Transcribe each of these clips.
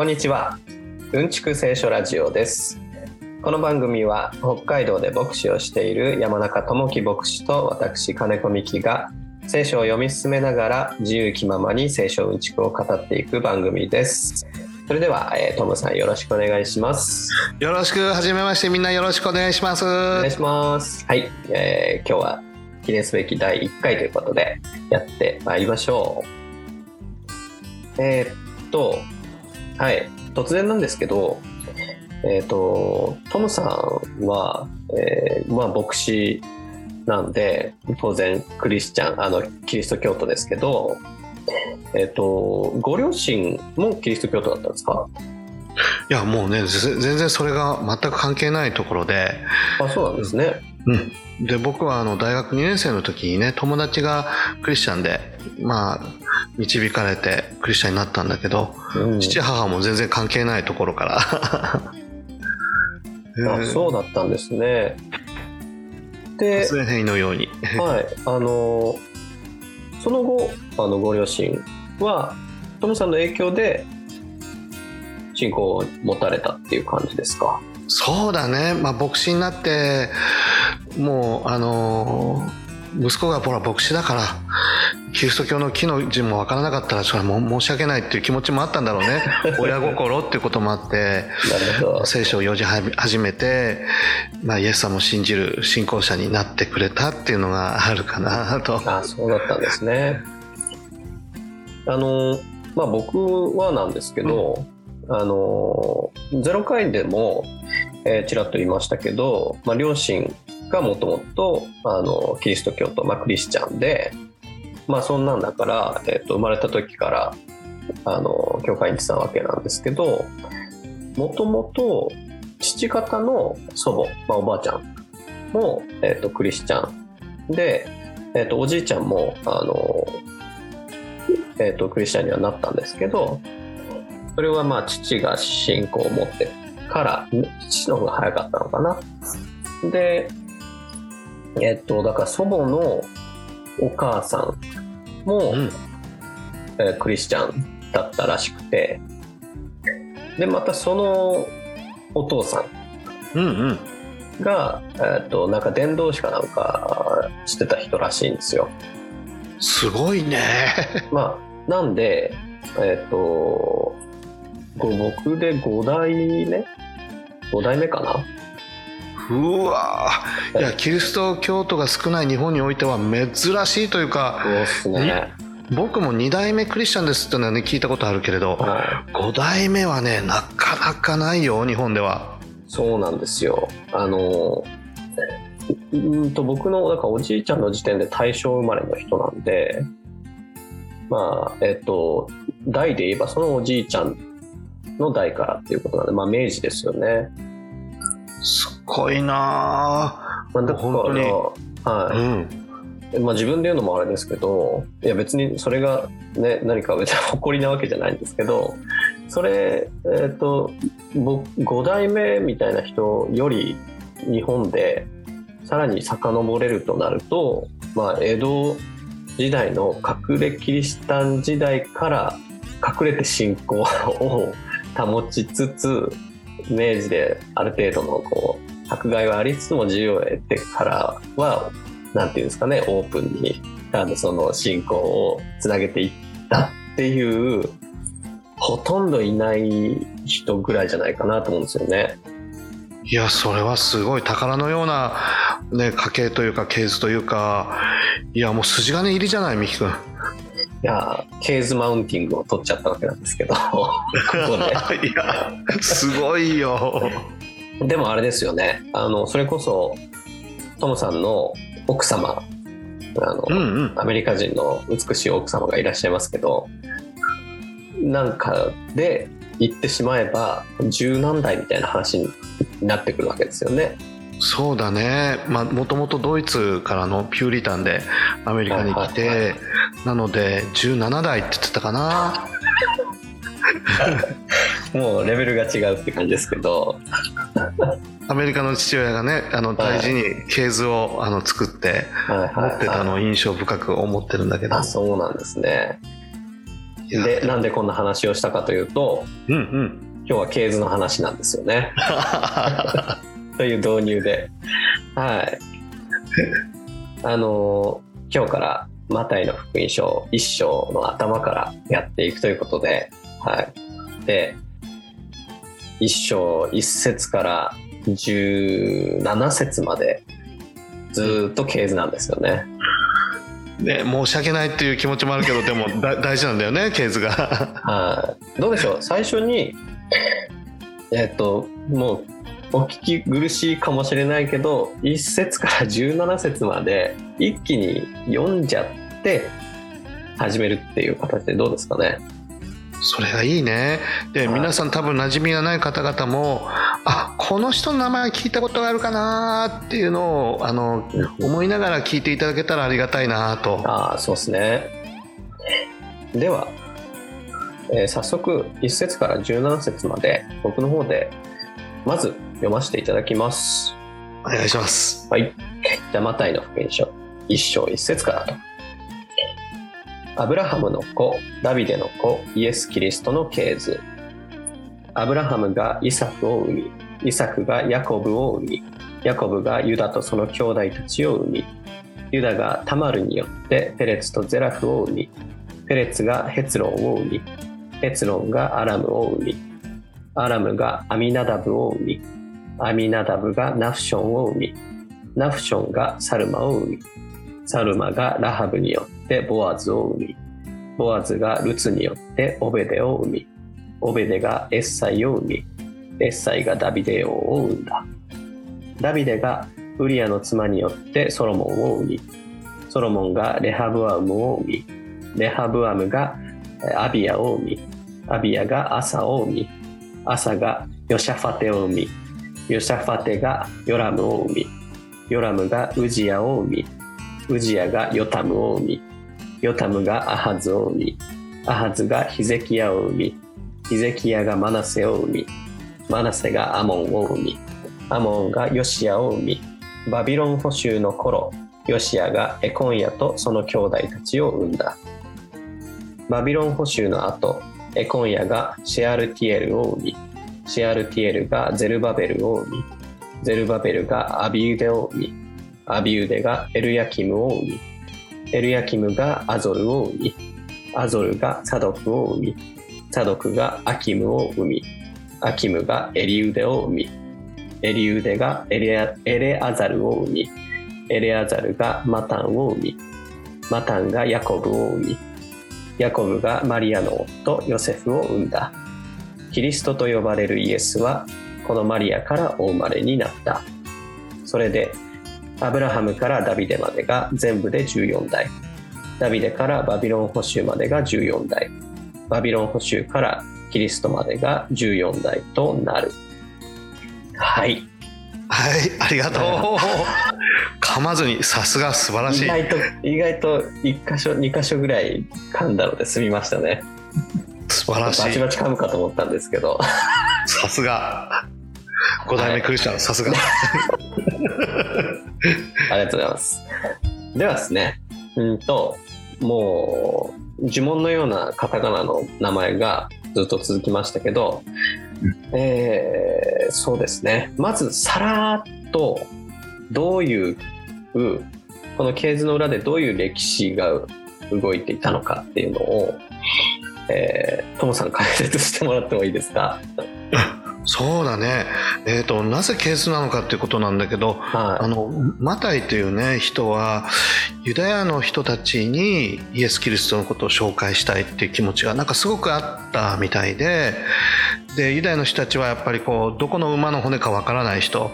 こんにちは。うんちく聖書ラジオです。この番組は北海道で牧師をしている山中智樹牧師と私金子美希が聖書を読み進めながら自由気ままに聖書うんちくを語っていく番組です。それでは、えー、トムさんよろしくお願いします。よろしくはじめましてみんなよろしくお願いします。お願いします。はい、えー、今日は記念すべき第1回ということでやってまいりましょう。えー、っとはい。突然なんですけどえっ、とトムさんは、えー、まあ牧師なんで当然クリスチャンあのキリスト教徒ですけどえっ、とご両親もキリスト教徒だったんですか？いやもうね全然それが全く関係ないところで。あそうなんですね、うん、で僕はあの大学2年生の時にね友達がクリスチャンでまあ導かれてクリスチャンになったんだけど、うん、父母も全然関係ないところから。あそうだったんですね。で突然のように。はい。あのその後あのご両親はトムさんの影響で信仰を持たれたっていう感じですかそうだね、まあ、牧師になってもうあの息子がほら牧師だからキリスト教の木の字も分からなかったらそれはも申し訳ないっていう気持ちもあったんだろうね親心っていうこともあって聖書を読み始めて、まあ、イエス様を信じる信仰者になってくれたっていうのがあるかなとあそうだったんですねあのまあ僕はなんですけど、うん、あの0回でも、えー、ちらっと言いましたけど、まあ、両親がもともとあのキリスト教徒、まあ、クリスチャンで、まあ、そんなんだから、えー、と生まれた時からあの教会に行ってたわけなんですけどもともと父方の祖母、まあ、おばあちゃんも、えー、とクリスチャンで、えー、とおじいちゃんもあの、えー、とクリスチャンにはなったんですけどそれはまあ父が信仰を持ってから父の方が早かったのかな。でえっと、だから祖母のお母さんも、うん、えー、クリスチャンだったらしくて、で、またそのお父さんが、うんうんえっと、なんか伝道師かなんかしてた人らしいんですよ。すごいね。まあ、なんで、えっ、ー、と、僕で5代目 ?5 代目かな？うわいやキリスト教徒が少ない日本においては珍しいというかそうですね。僕も2代目クリスチャンですってのはね聞いたことあるけれど、はい、5代目はねなかなかないよ日本では。そうなんですよ。あのうんと僕のなんかおじいちゃんの時点で大正生まれの人なんでまあえっと代で言えばそのおじいちゃんの代からっていうことなんでまあ明治ですよね。すごいなまあ、だから本当に。はい、うん。まあ、自分で言うのもあれですけどいや別にそれが、ね、何か別に 誇りなわけじゃないんですけどそれ、えーと、僕5代目みたいな人より日本でさらに遡れるとなると、まあ、江戸時代の隠れキリシタン時代から隠れて信仰を保ちつつ明治である程度のこう迫害はありつつも自由を得てからはなんていうんですかねオープンにあのその信仰をつなげていったっていうほとんどいない人ぐらいじゃないかなと思うんですよね。いやそれはすごい宝のような、ね、家系というか系図というかいやもう筋金入りじゃない美樹君。いやケーズマウンティングを取っちゃったわけなんですけど。ここでいやすごいよ。でもあれですよね。あのそれこそトムさんの奥様あの、うんうん、アメリカ人の美しい奥様がいらっしゃいますけどなんかで言ってしまえば十何代みたいな話になってくるわけですよね。そうだね。もともとドイツからのピューリタンでアメリカに来て、はいはいはい、なので17代って言ってたかな。もうレベルが違うって感じですけど。アメリカの父親がねあの大事に系図をあの作って持ってたのを印象深く思ってるんだけど、あそうなんですね。でなんでこんな話をしたかというとうんうん。今日は系図の話なんですよね。という導入で。はい。あの今日からマタイの福音書一章の頭からやっていくということで、はい、で一章一節から17節までずーっと系図なんですよね。ね、申し訳ないっていう気持ちもあるけどでも だ大事なんだよねケーズがはい。どうでしょう？最初に、えっと、もう、お聞き苦しいかもしれないけど、1節から17節まで一気に読んじゃって、始めるっていう形でどうですかね？それがいいねではい皆さん多分馴染みがない方々もあこの人の名前聞いたことがあるかなっていうのをあの思いながら聞いていただけたらありがたいなとああ、そうですね。では、えー早速1節から17節まで僕の方でまず読ませていただきます。お願いしますはい。じゃあ、マタイの福音書、一章一節からと。アブラハムの子、ダビデの子、イエス・キリストの系図。アブラハムがイサクを生み、イサクがヤコブを生み、ヤコブがユダとその兄弟たちを生み、ユダがタマルによってペレツとゼラフを生み、ペレツがヘツロンを生み、ヘツロンがアラムを生み、アラムがアミナダブを生み、アミナダブがナフションを生み、ナフションがサルマを生み、サルマがラハブによってボアズを生み、ボアズがルツによってオベデを生み、オベデがエッサイを生み、エッサイがダビデ王を生んだ。ダビデがウリアの妻によってソロモンを生み、ソロモンがレハブアムを生み、レハブアムがアビアを生み、アビアがアサを生み、アサがヨシャファテを生み、ヨシャファテがヨラムを生み、ヨラムがウジヤを生み、ウジヤがヨタムを生み、ヨタムがアハズを生み、アハズがヒゼキヤを生み、ヒゼキヤがマナセを生み、マナセがアモンを生み、アモンがヨシヤを生み、バビロン捕囚の頃、ヨシヤがエコンヤとその兄弟たちを生んだ。バビロン捕囚の後、エコンヤがシェアルティエルを生み、シェアルティエルがゼルバベルを生み、ゼルバベルがアビウデを生み、アビウデがエルヤキムを生み、エルヤキムがアゾルを生み、アゾルがサドクを生み、サドクがアキムを生み、アキムがエリウデを生み、エリウデがエレアザルを生み、エレアザルがマタンを生み、マタンがヤコブを生み、ヤコブがマリアの夫ヨセフを生んだ。キリストと呼ばれるイエスはこのマリアからお生まれになった。それでアブラハムからダビデまでが全部で14代。ダビデからバビロン捕囚までが14代。バビロン捕囚からキリストまでが14代となる。はい。はいありがとう 噛まずにさすが素晴らしい意外と、意外と1箇所、2箇所ぐらい噛んだので済みましたね。素晴らしいバチバチ噛むかと思ったんですけど。さすが5代目クリスチャンさすが ありがとうございます。ではですね、うんと、もう、呪文のようなカタカナの名前がずっと続きましたけど、えーそうですね。まず、さらっと、どういう、この系図の裏でどういう歴史が動いていたのかっていうのを、えー、トモさん解説してもらってもいいですか？そうだね。えっ、となぜケースなのかっていうことなんだけどあはのマタイというね人はユダヤの人たちにイエス・キリストのことを紹介したいっていう気持ちがなんかすごくあったみたいででユダヤの人たちはやっぱりこうどこの馬の骨かわからない人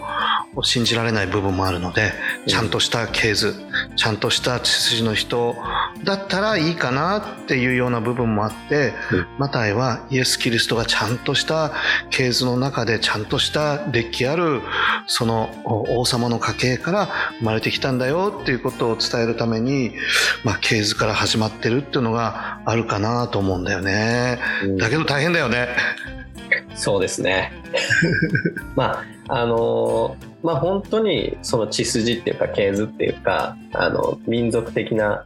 を信じられない部分もあるのでちゃんとした系図ちゃんとした血筋の人だったらいいかなっていうような部分もあって、うんマタイはイエス・キリストがちゃんとした系図の中でちゃんとした歴史あるその王様の家系から生まれてきたんだよっていうことを伝えるために、まあ、系図から始まってるっていうのがあるかなと思うんだよね。い。だけど大変だよね。そうですね。まあ、あのーまあ本当にその血筋っていうか系図っていうか、あの、民族的な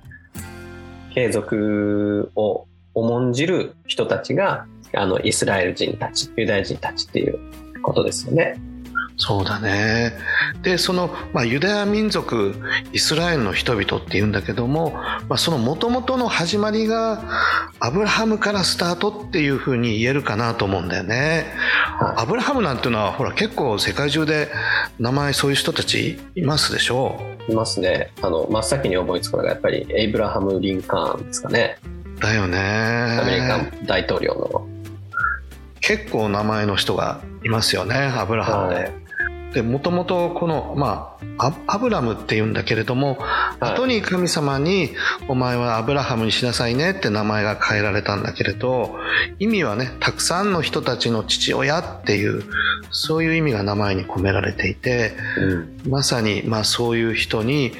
継続を重んじる人たちがあのイスラエル人たちユダヤ人たちっていうことですよね。そうだね。でその、まあ、ユダヤ民族イスラエルの人々っていうんだけども、まあ、そのもともとの始まりがアブラハムからスタートっていうふうに言えるかなと思うんだよね。アブラハムなんていうのはほら結構世界中で名前そういう人たちいますでしょ。いますね。あの真っ先に思いつくのがやっぱりエイブラハム・リンカーンですかね。だよね。アメリカ大統領の。結構名前の人がいますよねアブラハムで。はいでもともとこの、まあ、アブラムっていうんだけれども、はい、後に神様に「お前はアブラハムにしなさいね」って名前が変えられたんだけれど意味はねたくさんの人たちの父親っていうそういう意味が名前に込められていて、うん、まさに、まあ、そういう人に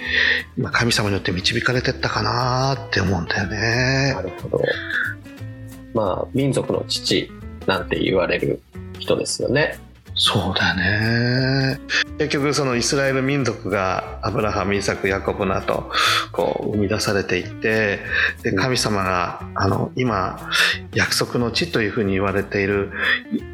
神様によって導かれてったかなって思うんだよね。なるほどまあ民族の父なんて言われる人ですよね。そうだね。結局そのイスラエル民族がアブラハムイサクヤコブなとこう生み出されていってで神様があの今約束の地というふうに言われている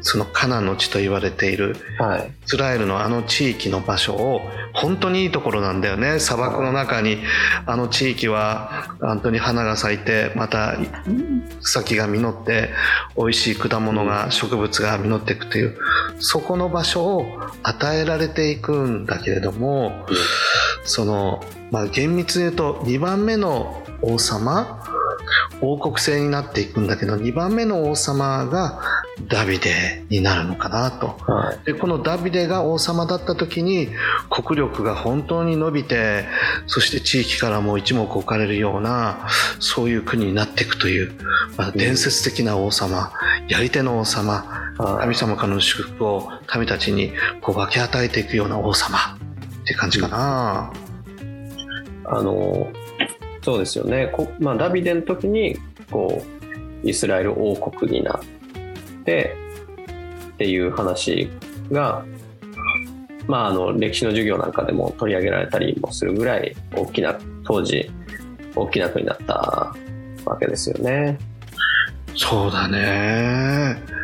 そのカナンの地と言われている、はい、イスラエルのあの地域の場所を本当にいいところなんだよね。砂漠の中にあの地域は本当に花が咲いてまた草木が実って美味しい果物が植物が実っていくというそこの場所を与えられていくんだけれども、その、まあ、厳密に言うと2番目の王様王国制になっていくんだけど2番目の王様がダビデになるのかなと、はい、でこのダビデが王様だった時に国力が本当に伸びてそして地域からも一目置かれるようなそういう国になっていくという、まあ、伝説的な王様やり手の王様神様からの祝福を民たちにこう分け与えていくような王様。って感じかな。あのそうですよね。こ、まあ、ダビデの時にこうイスラエル王国になってっていう話が、まあ、あの歴史の授業なんかでも取り上げられたりもするぐらい大きな当時大きな国だったわけですよね。そうだね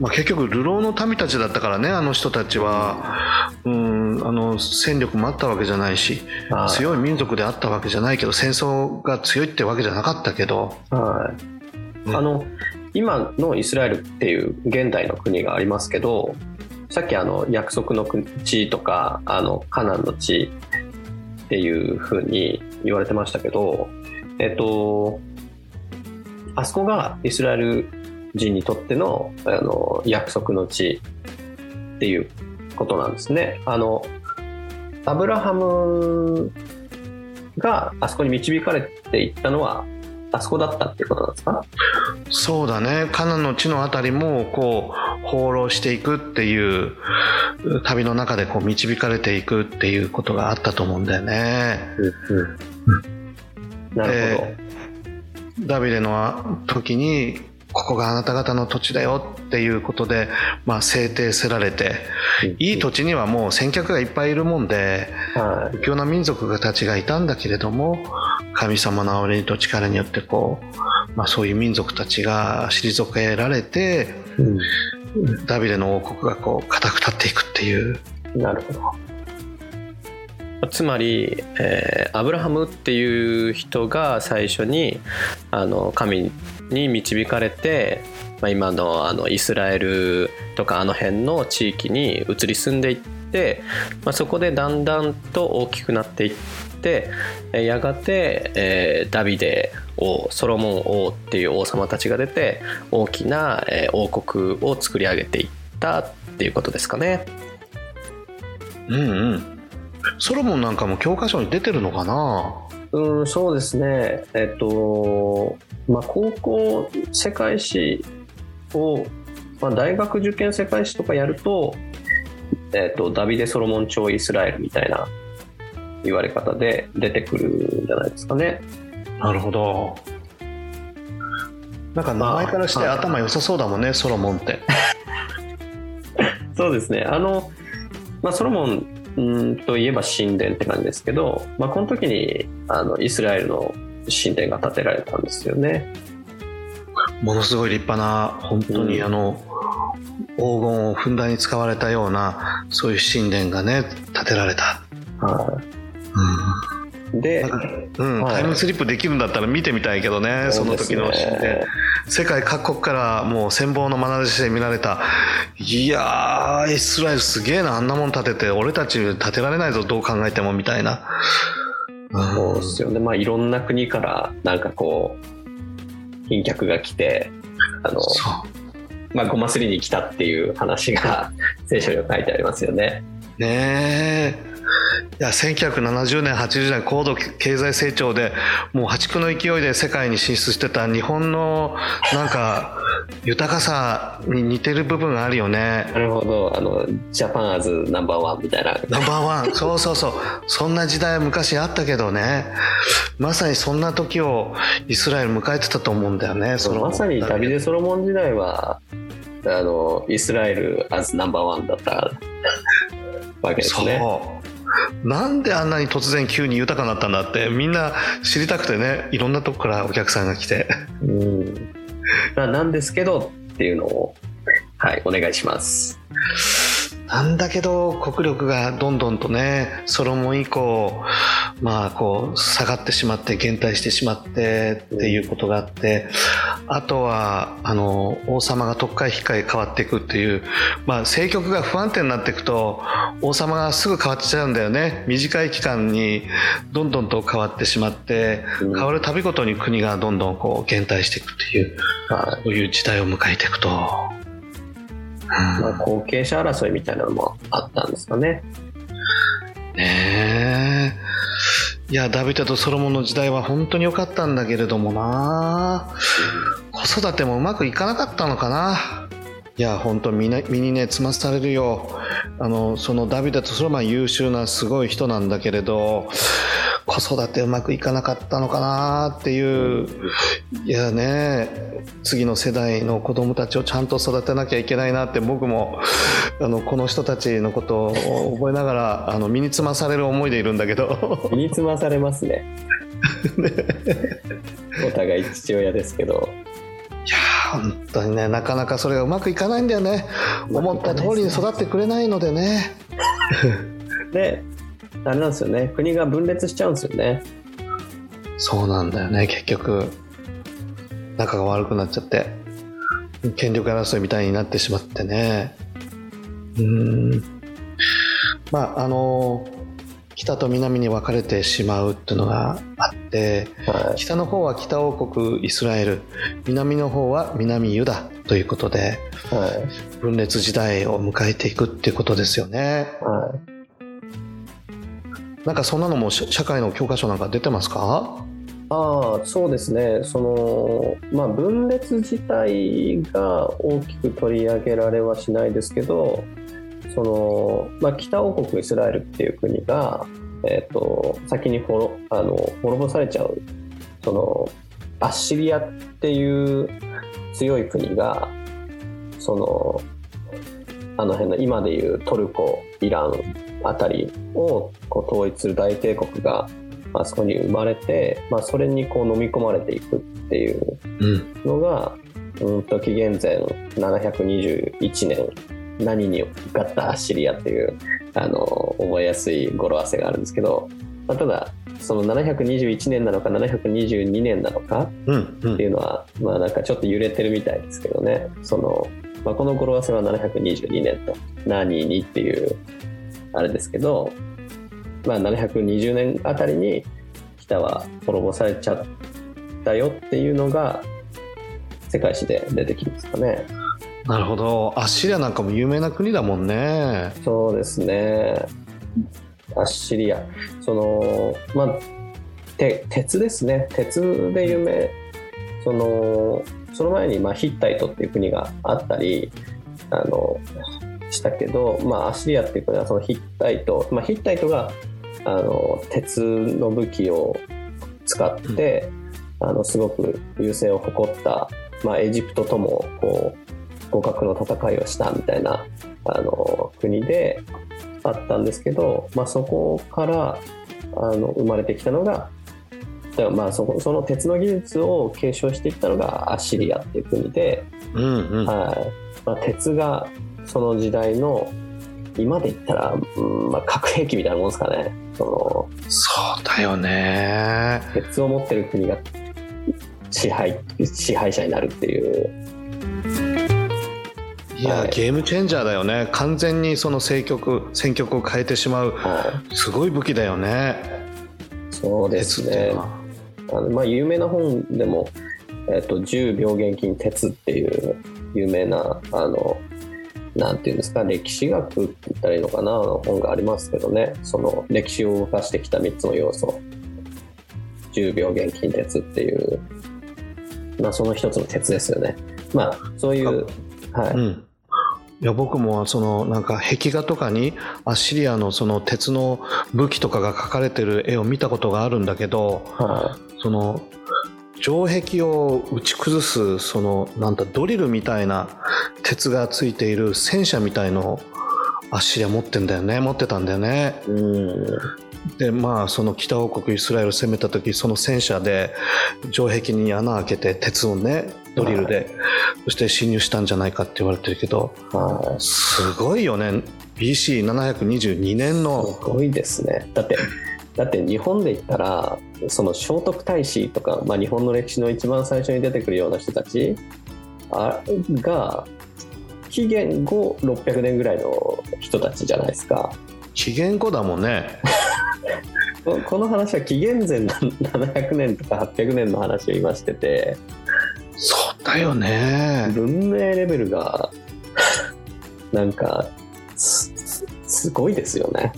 まあ、結局流浪の民たちだったからねあの人たちは、うん、あの戦力もあったわけじゃないし強い民族であったわけじゃないけど戦争が強いってわけじゃなかったけど、はい、あの今のイスラエルっていう現代の国がありますけどさっきあの約束の地とかあのカナンの地っていうふうに言われてましたけどえっとあそこがイスラエル人にとってのあの約束の地っていうことなんですね。あのアブラハムがあそこに導かれていったのはあそこだったっていうことなんですか？そうだねカナンの地のあたりもこう放浪していくっていう旅の中でこう導かれていくっていうことがあったと思うんだよね。うんうん、なるほど。ダビデの時にここがあなた方の土地だよっていうことで、まあ、制定せられて、いい土地にはもう先客がいっぱいいるもんで、はい、強な民族たちがいたんだけれども神様の憐れみと力によってこう、まあ、そういう民族たちが退けられて、うん、ダビデの王国がこう固く立っていくっていう。なるほど。つまり、えー、アブラハムっていう人が最初にあの神に導かれて、まあ、今のあのイスラエルとかあの辺の地域に移り住んでいって、まあ、そこでだんだんと大きくなっていってやがて、えー、ダビデ王ソロモン王っていう王様たちが出て大きな、え、王国を作り上げていったっていうことですかね。うんうんソロモンなんかも教科書に出てるのかな？うんそうですねえっとまあ、高校世界史を、まあ、大学受験世界史とかやると,、えーと、ダビデ・ソロモン朝イスラエルみたいな言われ方で出てくるんじゃないですかね。なるほど。なんか名前からして頭良さそうだもんね、ソロモンって。そうですね。あの、まあ、ソロモンんといえば神殿って感じですけど、まあ、この時にあのイスラエルの神殿が建てられたんですよね。ものすごい立派な本当にあの、黄金をふんだんに使われたようなそういう神殿がね建てられた、はうん。い、で、うん。はいタイムスリップできるんだったら見てみたいけどねその時の世界各国からもう羨望の眼差しで見られた。いやーイスラエルすげえなあんなもん建てて俺たち建てられないぞどう考えてもみたいな、うんそうですよね。まあ、いろんな国から、なんかこう、賓客が来て、あの、まあ、ごますりに来たっていう話が聖書には書いてありますよね。ねえいや1970年80年高度経済成長でもう破竹の勢いで世界に進出してた日本のなんか豊かさに似てる部分があるよねなるほど。あの、ジャパンアズナンバーワンみたいな。ナンバーワンそうそうそうそんな時代は昔あったけどねまさにそんな時をイスラエル迎えてたと思うんだよねまさにダビデ・ソロモン時代は、あの、イスラエルアズナンバーワンだったわけですね。そうなんであんなに突然急に豊かになったんだってみんな知りたくてねいろんなとこからお客さんが来てうん。なんですけどっていうのを、はい、お願いします。なんだけど国力がどんどんとねソロモン以降まあこう下がってしまって減退してしまってっていうことがあってあとはあの王様が特会引っかえ変わっていくっていうまあ政局が不安定になっていくと王様がすぐ変わっちゃうんだよね短い期間にどんどんと変わってしまってうん変わるたびごとに国がどんどんこう減退していくっていうはい。そういう時代を迎えていくと。うん。まあ、後継者争いみたいなのもあったんですかね。ねえ。いやダビデとソロモンの時代は本当に良かったんだけれどもな。子育てもうまくいかなかったのかな。いや本当身,、ね、身にねつまされるよ。あのそのダビデとソロモンは優秀なすごい人なんだけれど子育てうまくいかなかったのかなっていういやね次の世代の子供たちをちゃんと育てなきゃいけないなって僕もあのこの人たちのことを覚えながらあの身につまされる思いでいるんだけど。身につまされます ね。お互い父親ですけど。いやー本当にねなかなかそれがうまくいかないんだよね。思った通りに育ってくれないのでね。で、あれなんですよね。国が分裂しちゃうんですよね。そうなんだよね結局仲が悪くなっちゃって権力争いみたいになってしまってねうーんまああの北と南に分かれてしまうっていうのがあっては北の方は北王国イスラエル南の方は南ユダということでい。はい。分裂時代を迎えていくっていうことですよねはい。なんかそんなのも社会の教科書なんか出てますか？ああそうですね。そのまあ分裂自体が大きく取り上げられはしないですけどその、まあ、北王国イスラエルっていう国が、えー、と先に滅あの滅ぼされちゃうそのアッシリアっていう強い国がそのあの辺の今でいうトルコイランあたりをこう統一する大帝国があそこに生まれて、まあ、それにこう飲み込まれていくっていううんのが、うんと紀元前721年何に受かったアッシリアっていうあの覚えやすい語呂合わせがあるんですけど、まあ、ただその721年なのか722年なのかうんうんっていうのは、まあなんかちょっと揺れてるみたいですけどね。その、まあ、この語呂合わせは722年と、何にっていう、あれですけど、まあ720年あたりに北は滅ぼされちゃったよっていうのが、世界史で出てきますかね。なるほどアッシリアなんかも有名な国だもんねそうですね。アッシリア。その、まあ、て鉄ですね。鉄で有名。その、その前に、まあ、ヒッタイトっていう国があったり、あの、したけど、まあ、アッシリアっていう国はそのヒッタイト、まあ、ヒッタイトが、あの、鉄の武器を使って、あの、すごく優勢を誇った、まあ、エジプトとも、こう、互角の戦いをしたみたいな、あの、国であったんですけど、まあ、そこから、あの、生まれてきたのが、だからまあそこその鉄の技術を継承していったのがアッシリアっていう国で、うんうん。はい。まあ、鉄がその時代の今で言ったら、うんまあ、核兵器みたいなもんですかね。そのそうだよね。鉄を持ってる国が支配支配者になるっていう。いや、はい。ゲームチェンジャーだよね。完全にその政局戦局を変えてしまう。はすごい武器だよね。い、そうですねあのまあ有名な本でも「えっと銃病原菌鉄」っていう有名なあのなんていうんですか歴史学って言ったらいいのかなの本がありますけどね。その歴史を動かしてきた3つの要素。銃病原菌鉄っていう、まあ、その一つの鉄ですよね。まあそういうはい、うんいや僕もそのなんか壁画とかにアッシリアのその鉄の武器とかが描かれてる絵を見たことがあるんだけどはその城壁を打ち崩すそのなんだドリルみたいな鉄がついている戦車みたいのをアッシリア持ってんだよね持ってたんだよね。でまあその北王国イスラエルを攻めた時その戦車で城壁に穴開けて鉄をねドリルで、そして侵入したんじゃないかって言われてるけどはいすごいよね BC722 年のすごいですね。だって、だって日本で言ったら、その聖徳太子とか、まあ、日本の歴史の一番最初に出てくるような人たちあが、紀元後600年ぐらいの人たちじゃないですか。紀元後だもんねこ この話は紀元前700年とか800年の話を今してて、そうだよね文明レベルが、なんか、すすごいですよね。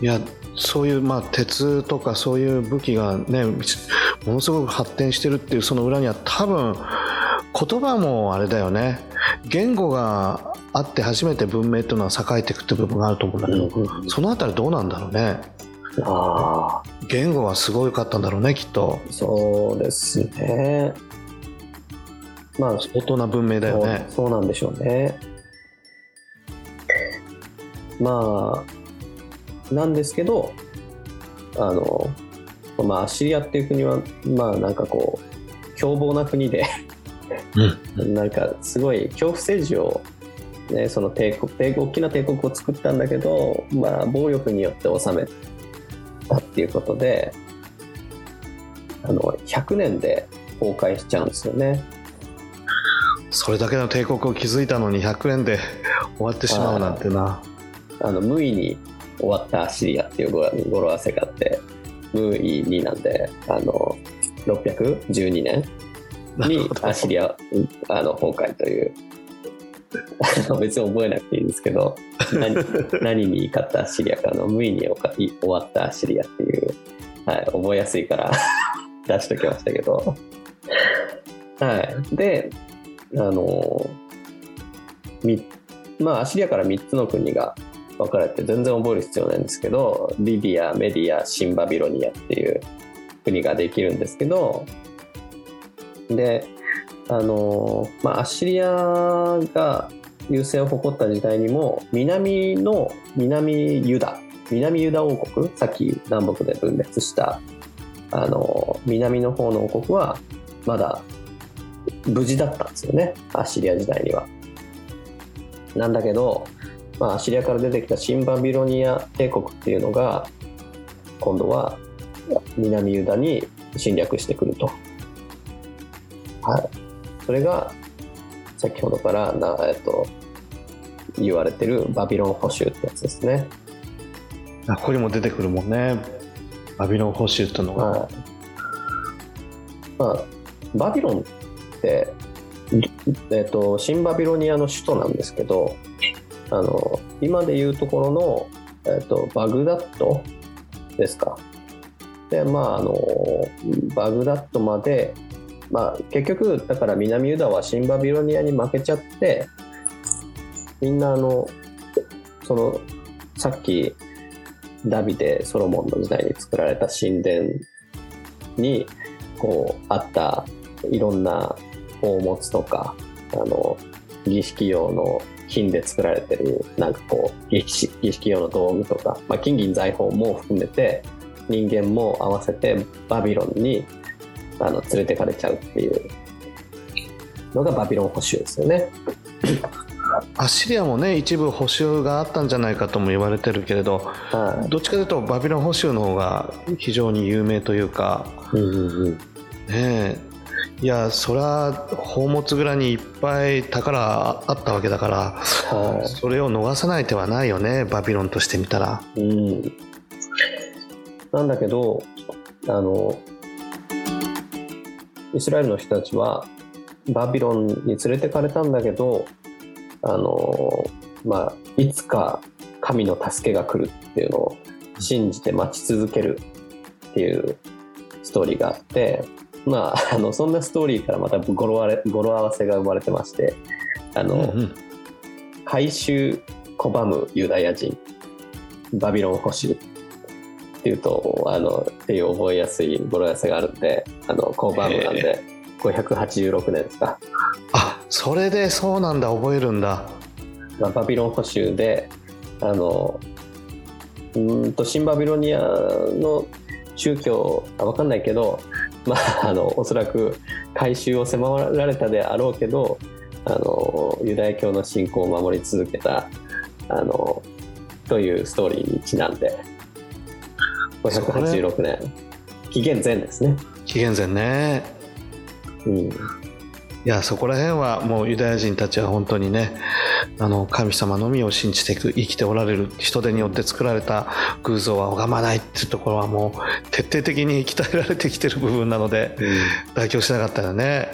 いやそういうまあ鉄とかそういう武器がねものすごく発展してるっていうその裏には多分言葉もあれだよね言語があって初めて文明っていうのは栄えていくって部分があると思うんだけど、そのあたりどうなんだろうねああ。言語はすごいかったんだろうねきっとそうですね。まあ、相当な文明だよねそうなんでしょうね。まあ、なんですけど、あの、まあ、シリアっていう国は、まあ、なんかこう、凶暴な国で、なんかすごい恐怖政治を、ね、その帝国帝国大きな帝国を作ったんだけど、まあ、暴力によって治めたっていうことであの100年で崩壊しちゃうんですよね。それだけの帝国を築いたのに100年で終わってしまうなんてな。あの無意に終わったシリアっていう語語呂合わせがあって無意になんであの612年にアッシリアあの崩壊という。別に覚えなくていいんですけど何 何に勝ったアッシリアかの無意に終わったアッシリアっていう、はい、覚えやすいから 出しときましたけど。はい。であのみまあアシリアから3つの国が分かれて全然覚える必要ないんですけどリディアメディアシンバビロニアっていう国ができるんですけどであのまあアッシリアが優勢を誇った時代にも南の南ユダ南ユダ王国さっき南北で分裂したあの南の方の王国はまだ無事だったんですよねアッシリア時代には。なんだけど、まあ、アッシリアから出てきたシンバビロニア帝国っていうのが今度は南ユダに侵略してくると。はい、それが先ほどからな、えっと、言われてるバビロン捕囚ってやつですね。あここにも出てくるもんねバビロン捕囚ってのが、はいまあ、バビロンって、えっと、新バビロニアの首都なんですけどあの今でいうところの、えっと、バグダッドですか。でまああのバグダッドまで、まあ、結局だから南ユダは新バビロニアに負けちゃってみんなあのそのさっきダビデソロモンの時代に作られた神殿にこうあったいろんな宝物とかあの儀式用の金で作られてるなんかこう儀式儀式用の道具とか、まあ、金銀財宝も含めて人間も合わせてバビロンにあの連れてかれちゃうっていうのがバビロン捕囚ですよね。アッシリアもね一部補修があったんじゃないかとも言われてるけれど、はどっちかというとバビロン補修の方が非常に有名というかい、うんうんうんねえいやそりゃ宝物蔵にいっぱい宝あったわけだからはそれを逃さない手はないよねバビロンとしてみたら。いうん、なんだけどあのイスラエルの人たちはバビロンに連れてかれたんだけどあの、まあ、いつか神の助けが来るっていうのを信じて待ち続けるっていうストーリーがあって、まあ、あのそんなストーリーからまた語呂合わせが生まれてましてあの、うんうん。回収拒むユダヤ人バビロン捕囚っていうとあのっていう覚えやすい語呂合わせがあるんであの拒むなんで586年ですか、あそれでそうなんだ。覚えるんだ。まあ、バビロン捕囚であのうーんと新バビロニアの宗教あ分かんないけど、まあ、あのおそらく改宗を迫られたであろうけどあのユダヤ教の信仰を守り続けたあのというストーリーにちなんで586年。紀元前ですね。紀元前ね。うんいやそこら辺はもうユダヤ人たちは本当にねあの神様のみを信じていく生きておられる人手によって作られた偶像は拝まないっていうところはもう徹底的に鍛えられてきてる部分なので妥協しなかったよね。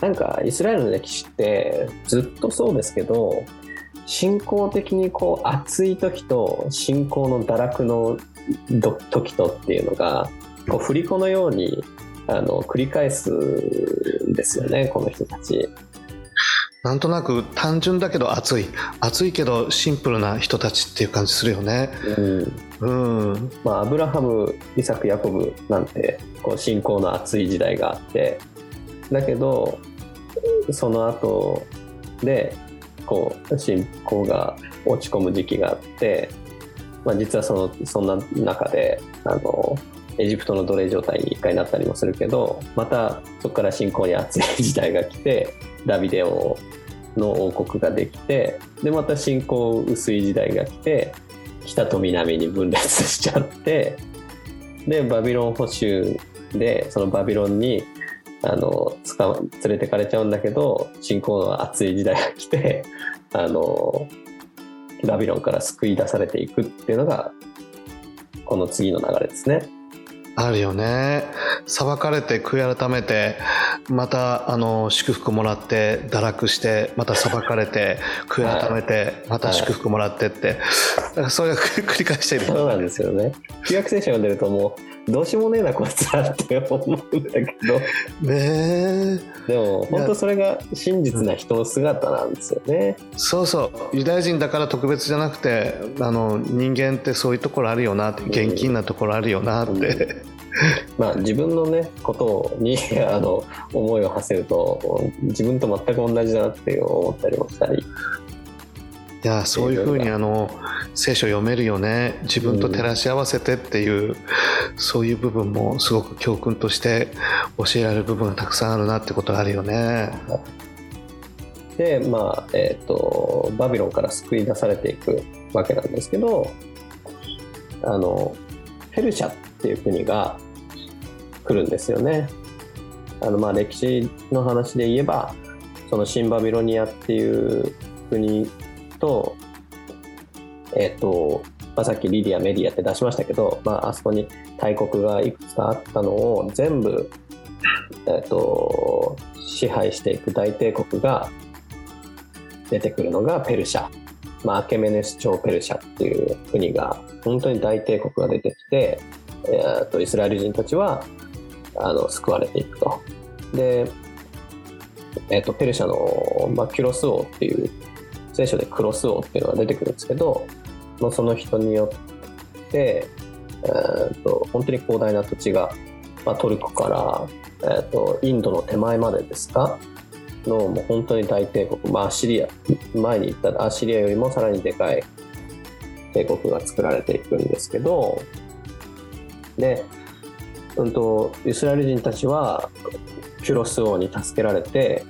なんかイスラエルの歴史ってずっとそうですけど信仰的にこう熱い時と信仰の堕落のど時とっていうのがこう振り子のようにあの繰り返すんですよねこの人たち。なんとなく単純だけど熱い。熱いけどシンプルな人たちっていう感じするよね。うん。うん。まあ、アブラハムイサクヤコブなんてこう信仰の熱い時代があって。だけどその後でこう信仰が落ち込む時期があって、まあ、実はそのそんな中であのエジプトの奴隷状態に一回なったりもするけどまたそこから信仰に熱い 時代が来てダビデ王の王国ができてでまた信仰薄い時代が来て北と南に分裂しちゃってでバビロン捕囚でそのバビロンにあの連れてかれちゃうんだけど信仰の熱い時代が来て あのバビロンから救い出されていくっていうのがこの次の流れですね。あるよね。裁かれて悔い改めてまたあの祝福もらって堕落してまた裁かれて悔い改めてまた祝福もらってって。だからそれが 繰り返している。そうなんですよね。旧約聖書読んでるともうどうしようもねえなこいつらって思うんだけど。ねえ。でも本当それが真実な人の姿なんですよね。そうそう。ユダヤ人だから特別じゃなくてあの人間ってそういうところあるよなって現金なところあるよなって、まあ自分のねことに あの思いを馳せると自分と全く同じだなって思ったりもしたりいやそういうふうにあの聖書読めるよね自分と照らし合わせてっていう、そういう部分もすごく教訓として教えられる部分がたくさんあるなってことがあるよね。でまあえっ、とバビロンから救い出されていくわけなんですけどあのペルシャっていう国が来るんですよね。あのまあ歴史の話で言えばその新バビロニアっていう国とえっ、と、まあ、さっきリディアメディアって出しましたけど、まあ、あそこに大国がいくつかあったのを全部、えっと支配していく大帝国が出てくるのがペルシャ、まあ、アケメネス朝ペルシャっていう国が本当に大帝国が出てきて、えーとイスラエル人たちはあの救われていくと。で、えっとペルシャの、まあ、キュロス王っていう聖書でクロス王っていうのが出てくるんですけど、まあ、その人によって、えー、と本当に広大な土地が、まあ、トルコから、えー、とインドの手前までですか？のもう本当に大帝国、まあ、アシリア前に言ったアシリアよりもさらにでかい帝国が作られていくんですけどで、うんと、イスラエル人たちはキュロス王に助けられて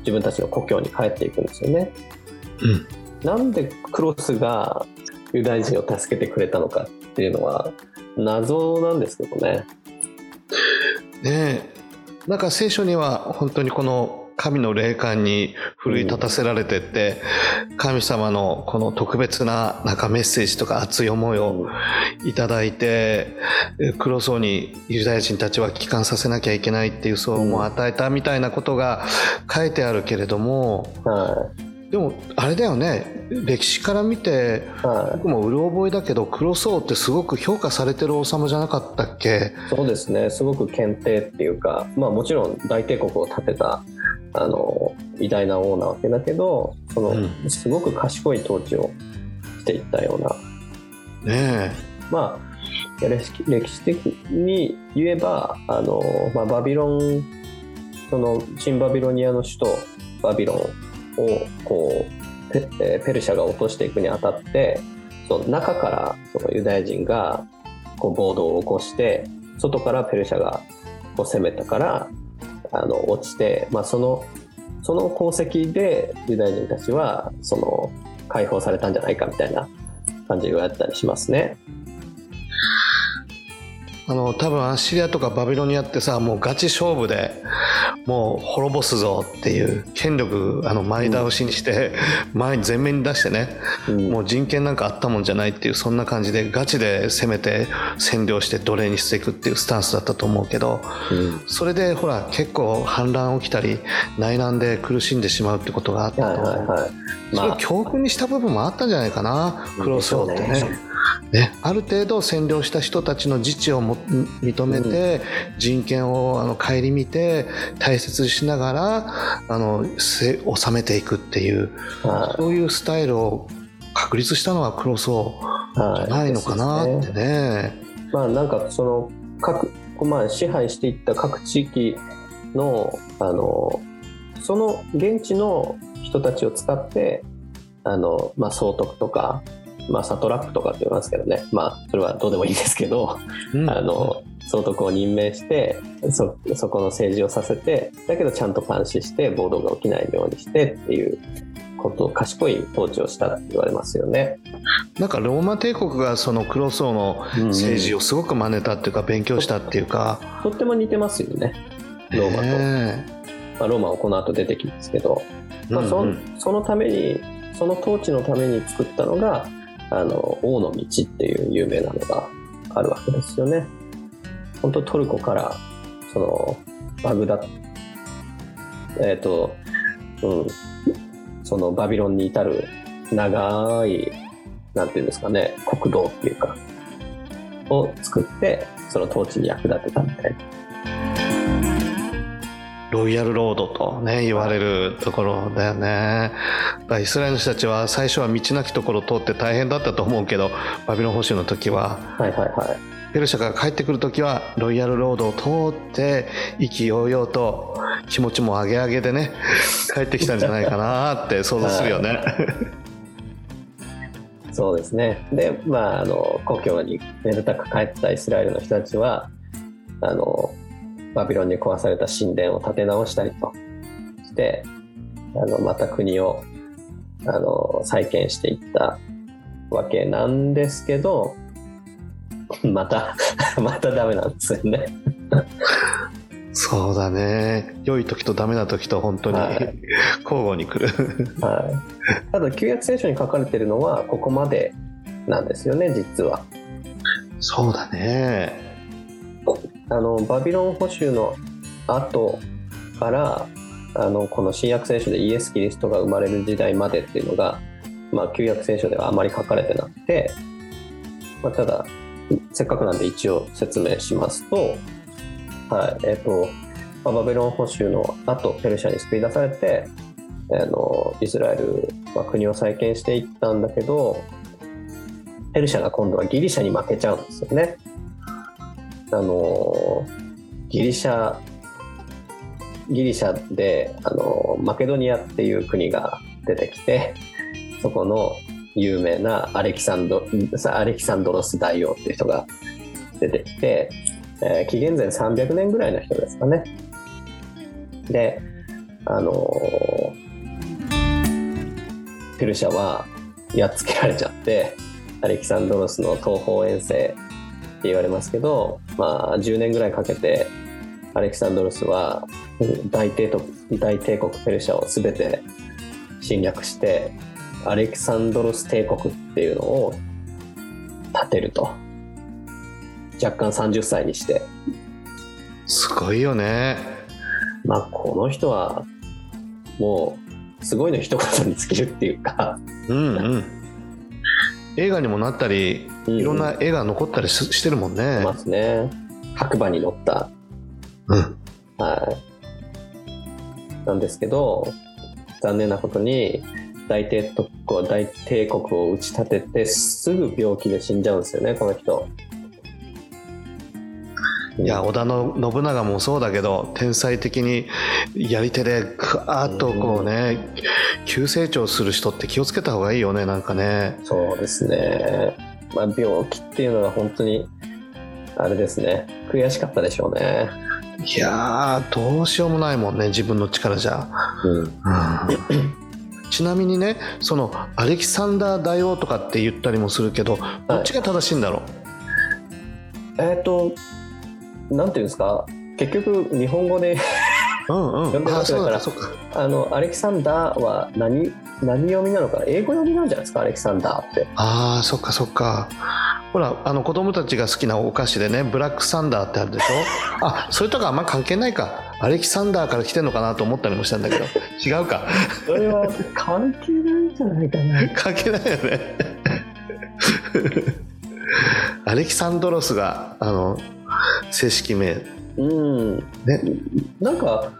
自分たちの故郷に帰っていくんですよね。うん。なんでクロスがユダヤ人を助けてくれたのかっていうのは謎なんですけどね。ねえ。なんか聖書には本当にこの神の霊感に奮い立たせられてって、神様のこの特別ななんかメッセージとか熱い思いをいただいてえ黒荘にユダヤ人たちは帰還させなきゃいけないっていうそう思いを与えたみたいなことが書いてあるけれどもはでもあれだよね。歴史から見てい、は僕もうる覚えだけど黒荘ってすごく評価されてる王様じゃなかったっけ？い、そうですね。すごく検定っていうか、まあ、もちろん大帝国を建てたあの偉大な王なわけだけどその、うん。すごく賢い統治をしていったような。ねまあ歴史歴史的に言えばあの、まあ、バビロンその新バビロニアの首都バビロンをこうペペルシャが落としていくにあたってその中からそのユダヤ人がこう暴動を起こして外からペルシャがこう攻めたからあの落ちて、まあ、そのその功績でユダヤ人たちはその解放されたんじゃないかみたいな感じがやったりしますね。あの多分アッシリアとかバビロニアってさもうガチ勝負でもう滅ぼすぞっていう権力あの前倒しにして前に前面に出してねうん。もう人権なんかあったもんじゃないっていうそんな感じでガチで攻めて占領して奴隷にしていくっていうスタンスだったと思うけどうん。それでほら結構反乱起きたり内乱で苦しんでしまうってことがあったはいと思うはい。はい。それをまあ、教訓にした部分もあったんじゃないかなクロスオってねねねある程度占領した人たちの自治をも認めて、人権をあの顧みて大切にしながらあのめていくっていうはそういうスタイルを確立したのはクロスオいはじゃないのかなってねね。まあなんかその各まあ支配していった各地域のあのその現地の人たちを使ってあのまあ総督とか。まあ、サトラップとかって言いますけどね、まあ、それはどうでもいいですけど、うん。あの総督を任命してそそこの政治をさせてだけどちゃんと監視して暴動が起きないようにしてっていうことを賢い統治をしたって言われますよね。なんかローマ帝国がそのクロスオの政治をすごく真似たっていうか勉強したっていうか、とっても似てますよね。ローマと、ねまあ、ローマはこの後出てきますけど、えまあ、そうんうん。そのためにその統治のために作ったのがあの王の道っていう有名なのがあるわけですよね。本当トルコからそのバグダえっ、とうんそのバビロンに至る長いなんていうんですかね国道っていうかを作ってその統治に役立てたみたいな。ロイヤルロードとね言われるところだよねイスラエルの人たちは最初は道なきところを通って大変だったと思うけどバビロン保守の時ははいはいはい。ペルシャから帰ってくる時はロイヤルロードを通って意気揚々と気持ちも上げ上げでね帰ってきたんじゃないかなって想像するよね、そうですね。で、まあ、あの、故郷にめでたく帰ったイスラエルの人たちは、あの、バビロンに壊された神殿を建て直したりとして、あの、また国を、あの、再建していったわけなんですけど、また、またダメなんですよね。そうだね良い時とダメな時と本当にはい交互に来るはい。ただ、旧約聖書に書かれているのは、ここまでなんですよね、実は。そうだねあのバビロン捕囚の後からあのこの新約聖書でイエス・キリストが生まれる時代までっていうのが、まあ、旧約聖書ではあまり書かれてなくて、まあ、ただせっかくなんで一応説明しますと,、はいえっとまあバビロン捕囚の後ペルシャに救い出されてあのイスラエルは国を再建していったんだけどペルシャが今度はギリシャに負けちゃうんですよね。あのギリシャギリシャであのマケドニアっていう国が出てきてそこの有名なアレキサンドアレキサンドロス大王っていう人が出てきて、えー紀元前300年ぐらいの人ですかね。で、あのーペルシャはやっつけられちゃって、アレキサンドロスの東方遠征って言われますけど、まあ、10年ぐらいかけて、アレキサンドロスはうん大帝国大帝国ペルシャを全て侵略して、アレキサンドロス帝国っていうのを建てると。若干30歳にして。すごいよねまあ、この人は、もう、すごいの一言に尽きるっていうか、うんうん映画にもなったりいろんな絵が残ったりししてるもんねますね。白馬に乗った、うんはい。なんですけど、残念なことに、大帝国大帝国を打ち立てて、すぐ病気で死んじゃうんですよね、この人。いや織田の信長もそうだけど天才的にやり手でぐわーっとこうね急成長する人って気をつけた方がいいよねなんかねそうですね。まあ、病気っていうのが本当に、あれですね。悔しかったでしょうね。いやーどうしようもないもんね自分の力じゃ、うん。ちなみにねそのアレキサンダー大王とかって言ったりもするけどどっちが正しいんだろう、えっ、と、なんていうんですか、結局、日本語で、うんうん。読んでるあそうわけだか。らあの、アレキサンダーは何、何読みなのかな？英語読みなんじゃないですか、アレキサンダーって。ああそっかそっか。ほらあの子供たちが好きなお菓子でねブラックサンダーってあるでしょ？あそれとかあんま関係ないか。アレキサンダーから来てんのかなと思ったりもしたんだけど。違うか。それは関係ないんじゃないかな。関係ないよね。アレキサンドロスがあの正式名。うん。ね。なんか、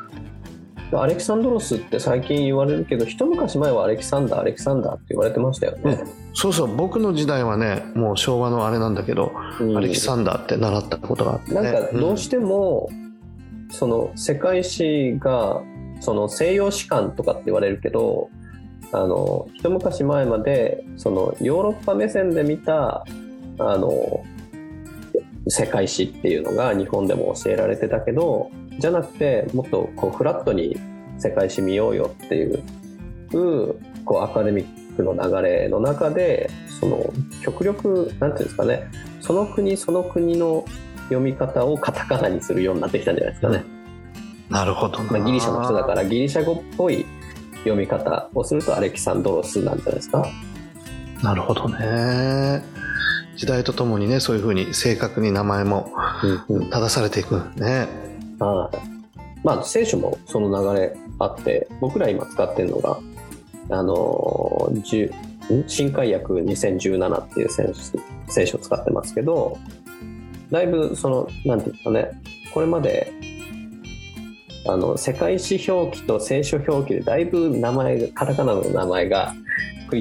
アレキサンドロスって最近言われるけど、一昔前はアレキサンダー、アレキサンダーって言われてましたよね。そうそう。僕の時代はねもう昭和のあれなんだけど、うん。アレキサンダーって習ったことがあってね。なんかどうしても、その世界史がその西洋史観とかって言われるけどあの一昔前までそのヨーロッパ目線で見たあの世界史っていうのが日本でも教えられてたけどじゃなくてもっとこうフラットに世界史見ようよっていうこうアカデミックの流れの中でその極力なんていうんですかねその国その国の読み方をカタカナにするようになってきたんじゃないですかね。なるほどな、まあ、ギリシャの人だからギリシャ語っぽい読み方をするとアレキサンドロスなんじゃないですか。なるほどね時代とともにねそういうふうに正確に名前も正されていく。ね。はい。まあ聖書もその流れあって僕ら今使ってるのがあのー10ん？新海訳2017っていう聖書聖書を使ってますけどだいぶそのなんていうんですかねこれまであの世界史表記と聖書表記でだいぶ名前がカタカナの名前が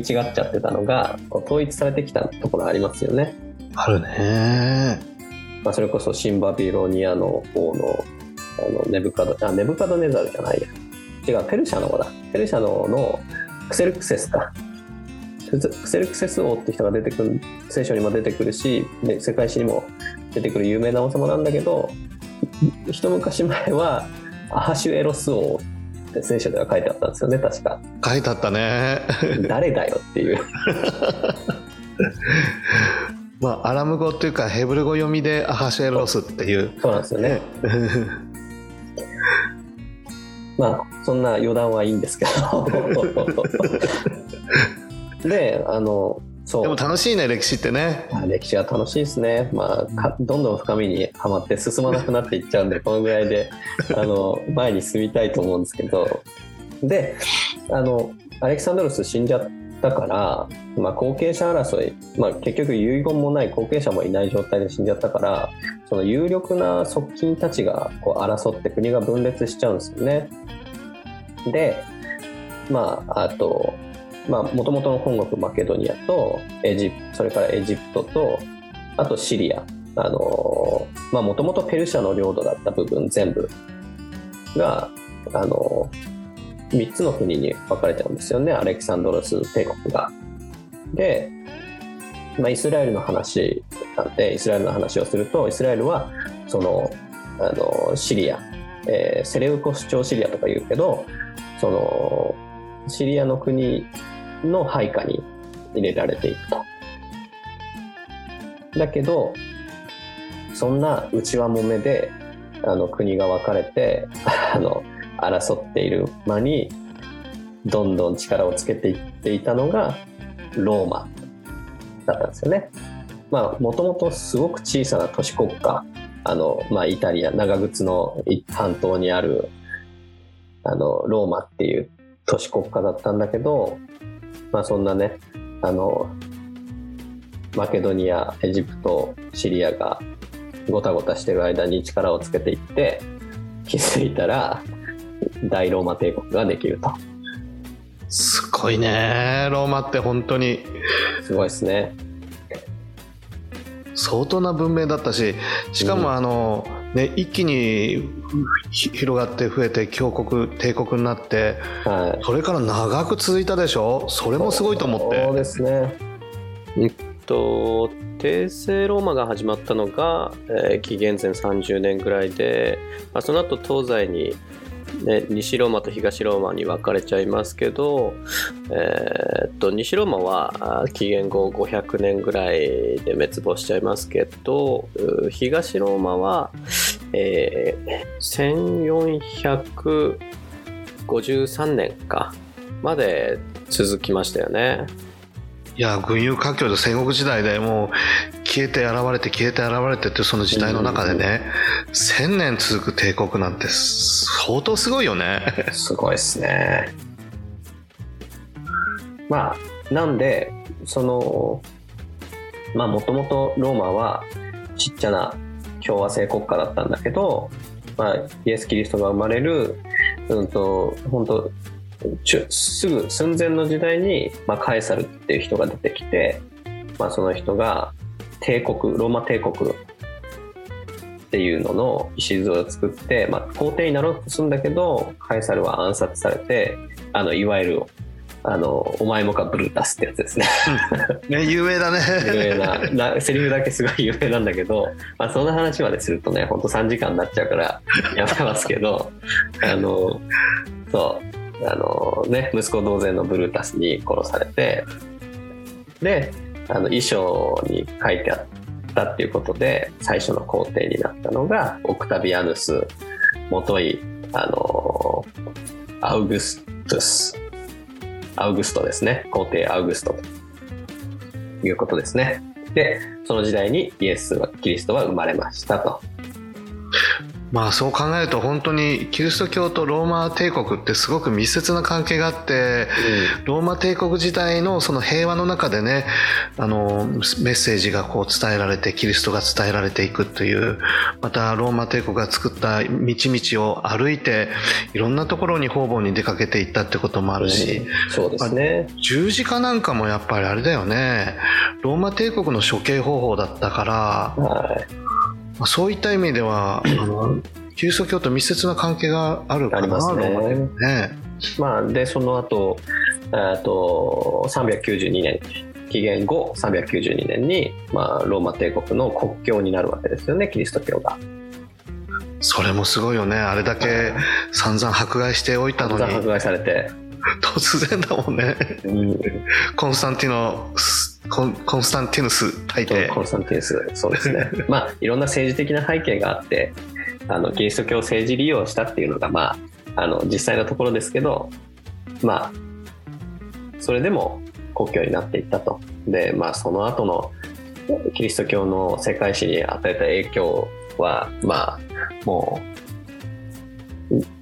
食い違っちゃってたのがこう統一されてきたところありますよね。あるね。まあ、それこそシンバビロニアの王のあのネブカドあネブカドネザルじゃないや。違うペルシャの王だ。ペルシャの王のクセルクセスか。クセルクセス王って人が出てくる聖書にも出てくるしで世界史にも出てくる有名な王様なんだけど一昔前はアハシュエロス王聖書では書いてあったんですよね確か。書いてあったね。誰だよっていう。まあアラム語っていうかヘブル語読みでアハシェロスっていう。そうなんですよね。まあそんな余談はいいんですけど。であのでも楽しいね歴史ってね。まあ歴史は楽しいですね、まあ、かどんどん深みにはまって進まなくなっていっちゃうんで このぐらいであの前に進みたいと思うんですけど。であのアレキサンドロス死んじゃったから、まあ、後継者争い、まあ、結局遺言もない後継者もいない状態で死んじゃったからその有力な側近たちがこう争って国が分裂しちゃうんですよね。でまああとまあ、もともとの本国マケドニアとエジプそれからエジプトとあとシリア。あのまあもともとペルシャの領土だった部分全部があの3つの国に分かれちゃうんですよね。アレキサンドロス帝国が。でまあ、イスラエルの話なんでイスラエルの話をするとイスラエルはそのあのシリア、えー、セレウコス朝シリアとか言うけどそのシリアの国の配下に入れられていくと。だけどそんな内輪もめであの国が分かれて あの争っている間にどんどん力をつけていっていたのがローマだったんですよね。まあもともとすごく小さな都市国家あの、まあ、イタリア長靴の半島にあるあのローマっていう都市国家だったんだけど、まあ、そんなねあのマケドニアエジプトシリアがごたごたしてる間に力をつけていって気づいたら大ローマ帝国ができると。すごいね。ローマって本当に。すごいですね相当な文明だったししかもあの、うん、ね、一気に広がって増えて強国帝国になって、はい、それから長く続いたでしょ？それもすごいと思って。そうですね。えっと帝政ローマが始まったのが、えー、紀元前30年ぐらいで、まあ、その後東西にね、西ローマと東ローマに分かれちゃいますけど、えー、っと西ローマは紀元後500年ぐらいで滅亡しちゃいますけど東ローマは、えー、1453年かまで続きましたよね。いや群雄割拠で戦国時代でもう消えて現れて消えて現れてってその時代の中でね、1000年続く帝国なんて相当すごいよね。すごいですね。まあなんでそのまあもともとローマはちっちゃな共和制国家だったんだけど、まあ、イエス・キリストが生まれる、うんと、本当すぐ寸前の時代に、まあ、カエサルっていう人が出てきて、まあ、その人が帝国ローマ帝国っていうのの礎を作って、まあ、皇帝になろうとするんだけどカエサルは暗殺されてあのいわゆるあのお前もかブルータスってやつですね。ね有名だね。有名ななセリフだけすごい有名なんだけど、まあ、その話までするとねほんと3時間になっちゃうからやめますけどあのそうあのね息子同然のブルータスに殺されてであの衣装に書いてあったっていうことで最初の皇帝になったのがオクタビアヌスもといあのアウグストゥス。アウグストですね。皇帝アウグストと。いうことですね。でその時代にイエスはキリストは生まれましたと。まあそう考えると本当にキリスト教とローマ帝国ってすごく密接な関係があって、うん、ローマ帝国時代のその平和の中でねあのメッセージがこう伝えられてキリストが伝えられていくというまたローマ帝国が作った道々を歩いていろんなところに方々に出かけていったってこともあるし、うん、そうですね、十字架なんかもやっぱりあれだよね。ローマ帝国の処刑方法だったから、はいまあ、そういった意味ではあのキリスト教と密接な関係があるかなと思いますね。まあ、でその後と392年紀元後392年に、まあ、ローマ帝国の国教になるわけですよねキリスト教が。それもすごいよね。あれだけ散々迫害しておいたのに。迫害されて。突然だもんね、うん、コンスタンティノコンコンスタンティヌス大帝。コンスタンティヌス。そうですね。まあいろんな政治的な背景があってあのキリスト教を政治利用したっていうのがまああの実際のところですけどまあそれでも国教になっていったと。でまあその後のキリスト教の世界史に与えた影響はまあもう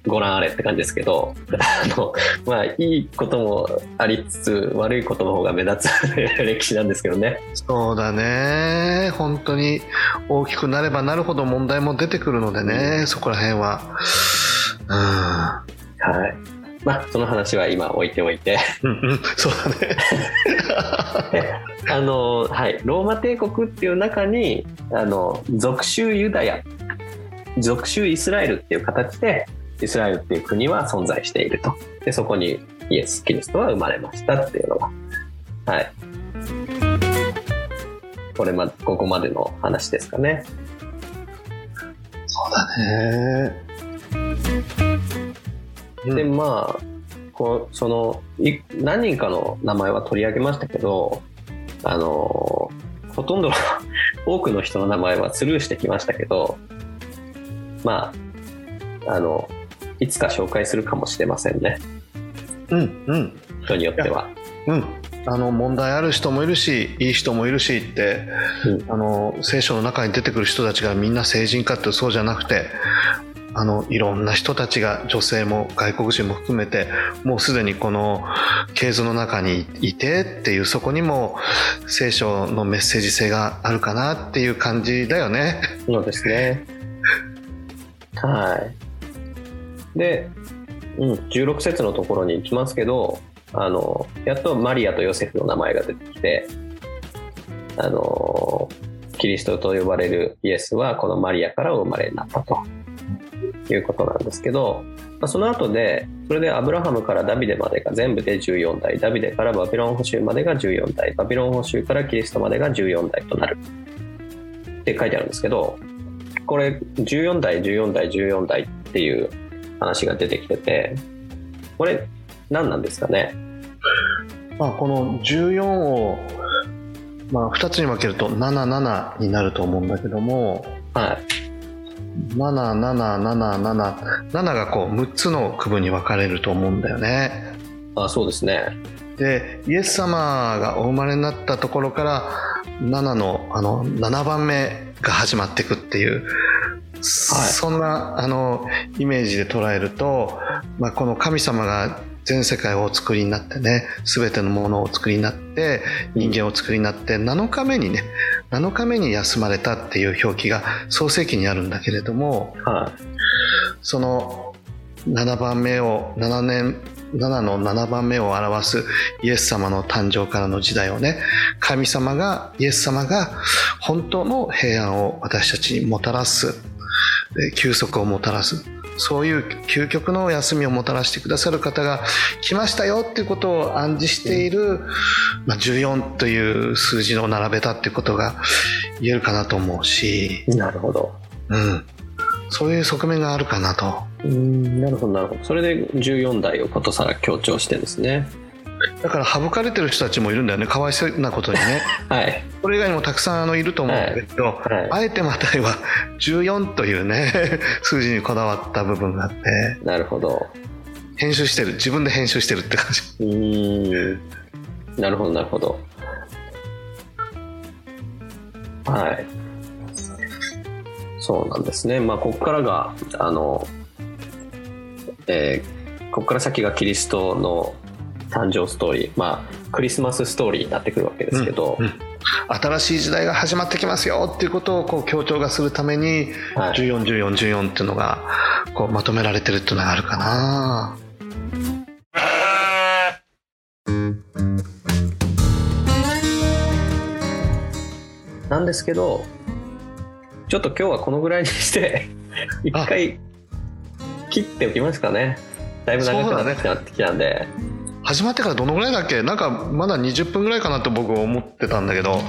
ご覧あれって感じですけどあの、まあ、いいこともありつつ悪いことの方が目立つ歴史なんですけどね。そうだね。本当に大きくなればなるほど問題も出てくるのでね、うん、そこら辺は。うんはい。まあその話は今置いておいて。うんうん。そうだね。あのはい。ローマ帝国っていう中にあの属州ユダヤ属州イスラエルっていう形でイスラエルっていう国は存在しているとでそこにイエス・キリストは生まれましたっていうのがはいこれまここまでの話ですかね。そうだね。でまあこうそのい何人かの名前は取り上げましたけどあのほとんどの 多くの人の名前はスルーしてきましたけどまああのいつか紹介するかもしれませんねうんうん人によっては。うん。あの問題ある人もいるしいい人もいるしって、うんあの聖書の中に出てくる人たちがみんな成人かってそうじゃなくてあのいろんな人たちが女性も外国人も含めてもうすでにこの系図の中にいてっていうそこにも聖書のメッセージ性があるかなっていう感じだよね。そうですね。はい。で、うん、16節のところに行きますけど、あの、やっとマリアとヨセフの名前が出てきて、あの、キリストと呼ばれるイエスはこのマリアからお生まれになったということなんですけど、まあその後で、それでアブラハムからダビデまでが全部で14代、ダビデからバビロン捕囚までが14代、バビロン捕囚からキリストまでが14代となるって書いてあるんですけど、これ14代14代14代っていう話が出てきててこれ何なんですかね？まあ、この14を、まあ、2つに分けると77になると思うんだけどもはい。7777がこう6つの区分に分かれると思うんだよね。あそうですね。でイエス様がお生まれになったところから7のあの7番目が始まっていくっていう、そんなあのイメージで捉えると、まあ、この神様が全世界をお作りになってね全てのものをお作りになって人間をお作りになって7日目にね7日目に休まれたっていう表記が創世記にあるんだけれどもはその7番目を7年7の7番目を表すイエス様の誕生からの時代をね神様がイエス様が本当の平安を私たちにもたらす。で休息をもたらす。そういう究極の休みをもたらしてくださる方が来ましたよっていうことを暗示している、まあ、14という数字を並べたっていうことが言えるかなと思うし、いなるほど。うん、そういう側面があるかなと。うんなるほどなるほど。それで14代をことさら強調してですね。だから省かれてる人たちもいるんだよねかわいそうなことにね。はい。これ以外にもたくさんあのいると思うんだけど、はい。あえてマタイは14というね 数字にこだわった部分があって。なるほど。編集してる。自分で編集してるって感じ。うーん。なるほどなるほど。はい。そうなんですね。まあここからがあのえーここから先がキリストの誕生ストーリーまあクリスマスストーリーになってくるわけですけど、うんうん。新しい時代が始まってきますよっていうことをこう強調がするためにはい、141414っていうのがこうまとめられてるっていうのがあるかな。なんですけどちょっと今日はこのぐらいにして 一回切っておきますかね。だいぶ長くなってきた,、んで。始まってからどのぐらいだっけ？なんかまだ20分ぐらいかなと僕は思ってたんだけど。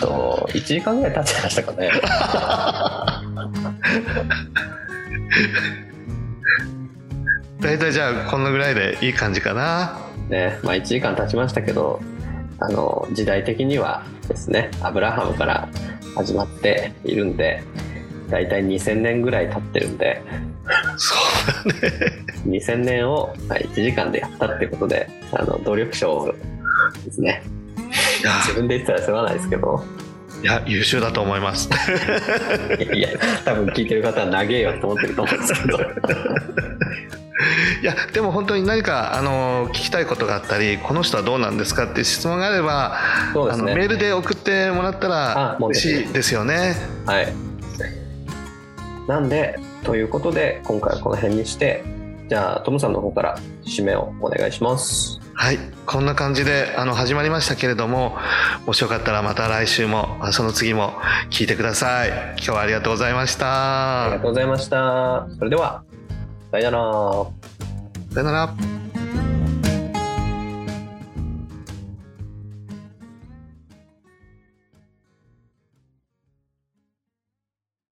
と1時間ぐらい経っちゃいましたかね。大体じゃあこのぐらいでいい感じかな。ねまあ1時間経ちましたけどあの時代的にはですねアブラハムから始まっているんで大体2000年ぐらい経ってるんで。そうだね。2000年をまあ1時間でやったってことであの努力賞ですね。いや。自分で言ってたらすまないですけど。いや優秀だと思います。いや多分聞いてる方は長えよと思ってると思うんですけど。いやでも本当に何かあの聞きたいことがあったりこの人はどうなんですかっていう質問があればね。あのメールで送ってもらったら嬉しいですよね。はいなんで？ということで今回はこの辺にしてじゃあトムさんの方から締めをお願いします。はい。こんな感じであの始まりましたけれどももしよかったらまた来週もあその次も聞いてください。今日はありがとうございましありがたとうございました。それではさよなら。さよなら